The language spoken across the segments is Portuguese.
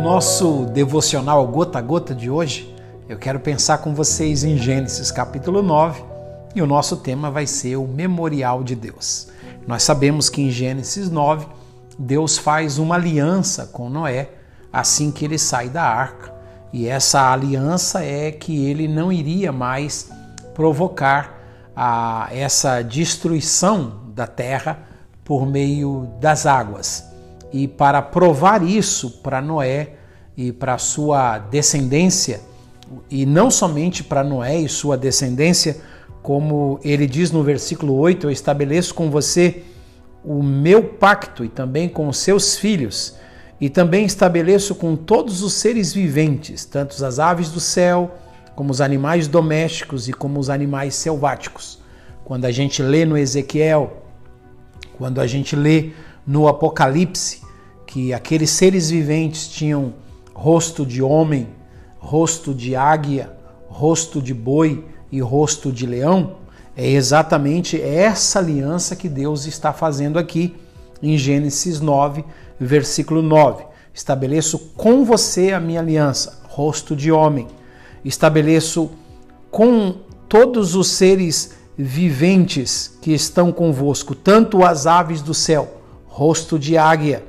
nosso devocional gota a gota de hoje, eu quero pensar com vocês em Gênesis capítulo 9 e o nosso tema vai ser o memorial de Deus. Nós sabemos que em Gênesis 9 Deus faz uma aliança com Noé assim que ele sai da arca, e essa aliança é que ele não iria mais provocar a, essa destruição da terra por meio das águas. E para provar isso para Noé e para sua descendência, e não somente para Noé e sua descendência, como ele diz no versículo 8: Eu estabeleço com você o meu pacto e também com os seus filhos, e também estabeleço com todos os seres viventes, tanto as aves do céu, como os animais domésticos e como os animais selváticos. Quando a gente lê no Ezequiel, quando a gente lê no Apocalipse, que aqueles seres viventes tinham rosto de homem, rosto de águia, rosto de boi e rosto de leão, é exatamente essa aliança que Deus está fazendo aqui em Gênesis 9, versículo 9. Estabeleço com você a minha aliança, rosto de homem. Estabeleço com todos os seres viventes que estão convosco, tanto as aves do céu, rosto de águia,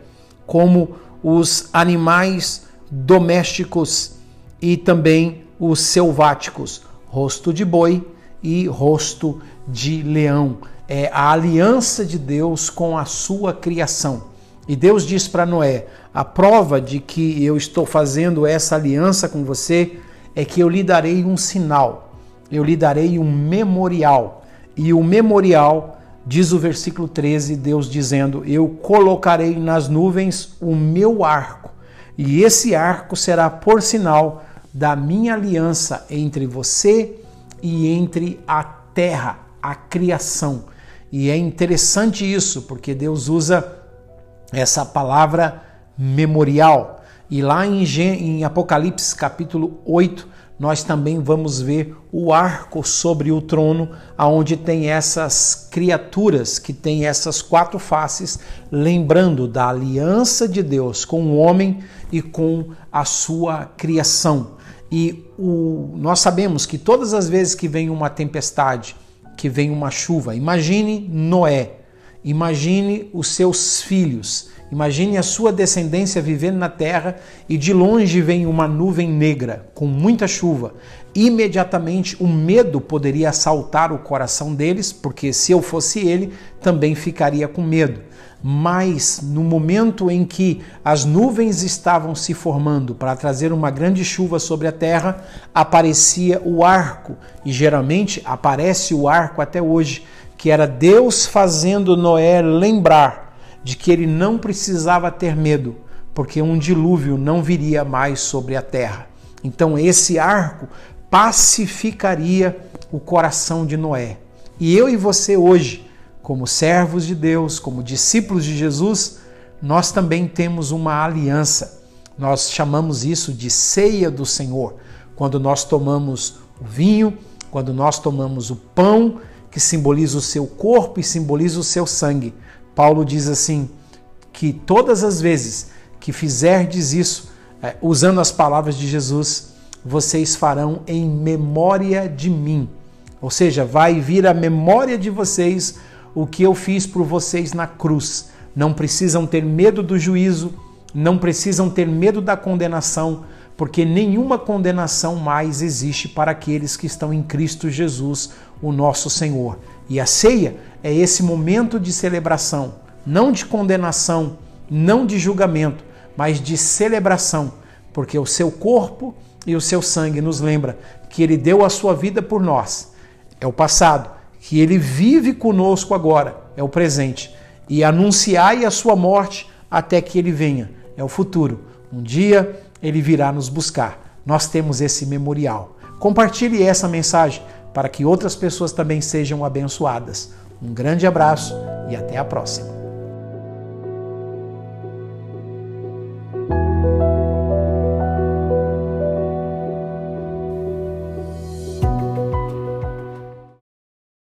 como os animais domésticos e também os selváticos, rosto de boi e rosto de leão. É a aliança de Deus com a sua criação. E Deus diz para Noé: a prova de que eu estou fazendo essa aliança com você é que eu lhe darei um sinal, eu lhe darei um memorial. E o memorial Diz o versículo 13, Deus dizendo: Eu colocarei nas nuvens o meu arco, e esse arco será por sinal da minha aliança entre você e entre a terra, a criação. E é interessante isso, porque Deus usa essa palavra memorial. E lá em, Apocalipse capítulo 8, nós também vamos ver o arco sobre o trono, aonde tem essas criaturas que têm essas quatro faces, lembrando da aliança de Deus com o homem e com a sua criação. E o, nós sabemos que todas as vezes que vem uma tempestade, que vem uma chuva, imagine Noé, imagine os seus filhos, Imagine a sua descendência vivendo na terra e de longe vem uma nuvem negra com muita chuva. Imediatamente o medo poderia assaltar o coração deles, porque se eu fosse ele, também ficaria com medo. Mas no momento em que as nuvens estavam se formando para trazer uma grande chuva sobre a terra, aparecia o arco, e geralmente aparece o arco até hoje, que era Deus fazendo Noé lembrar de que ele não precisava ter medo, porque um dilúvio não viria mais sobre a terra. Então, esse arco pacificaria o coração de Noé. E eu e você hoje, como servos de Deus, como discípulos de Jesus, nós também temos uma aliança. Nós chamamos isso de ceia do Senhor. Quando nós tomamos o vinho, quando nós tomamos o pão, que simboliza o seu corpo e simboliza o seu sangue, Paulo diz assim: que todas as vezes que fizerdes isso, é, usando as palavras de Jesus, vocês farão em memória de mim. Ou seja, vai vir a memória de vocês o que eu fiz por vocês na cruz. Não precisam ter medo do juízo, não precisam ter medo da condenação, porque nenhuma condenação mais existe para aqueles que estão em Cristo Jesus, o nosso Senhor. E a ceia é esse momento de celebração, não de condenação, não de julgamento, mas de celebração, porque o seu corpo e o seu sangue nos lembra que ele deu a sua vida por nós. É o passado, que ele vive conosco agora, é o presente. E anunciai a sua morte até que ele venha, é o futuro. Um dia ele virá nos buscar. Nós temos esse memorial. Compartilhe essa mensagem para que outras pessoas também sejam abençoadas. Um grande abraço e até a próxima.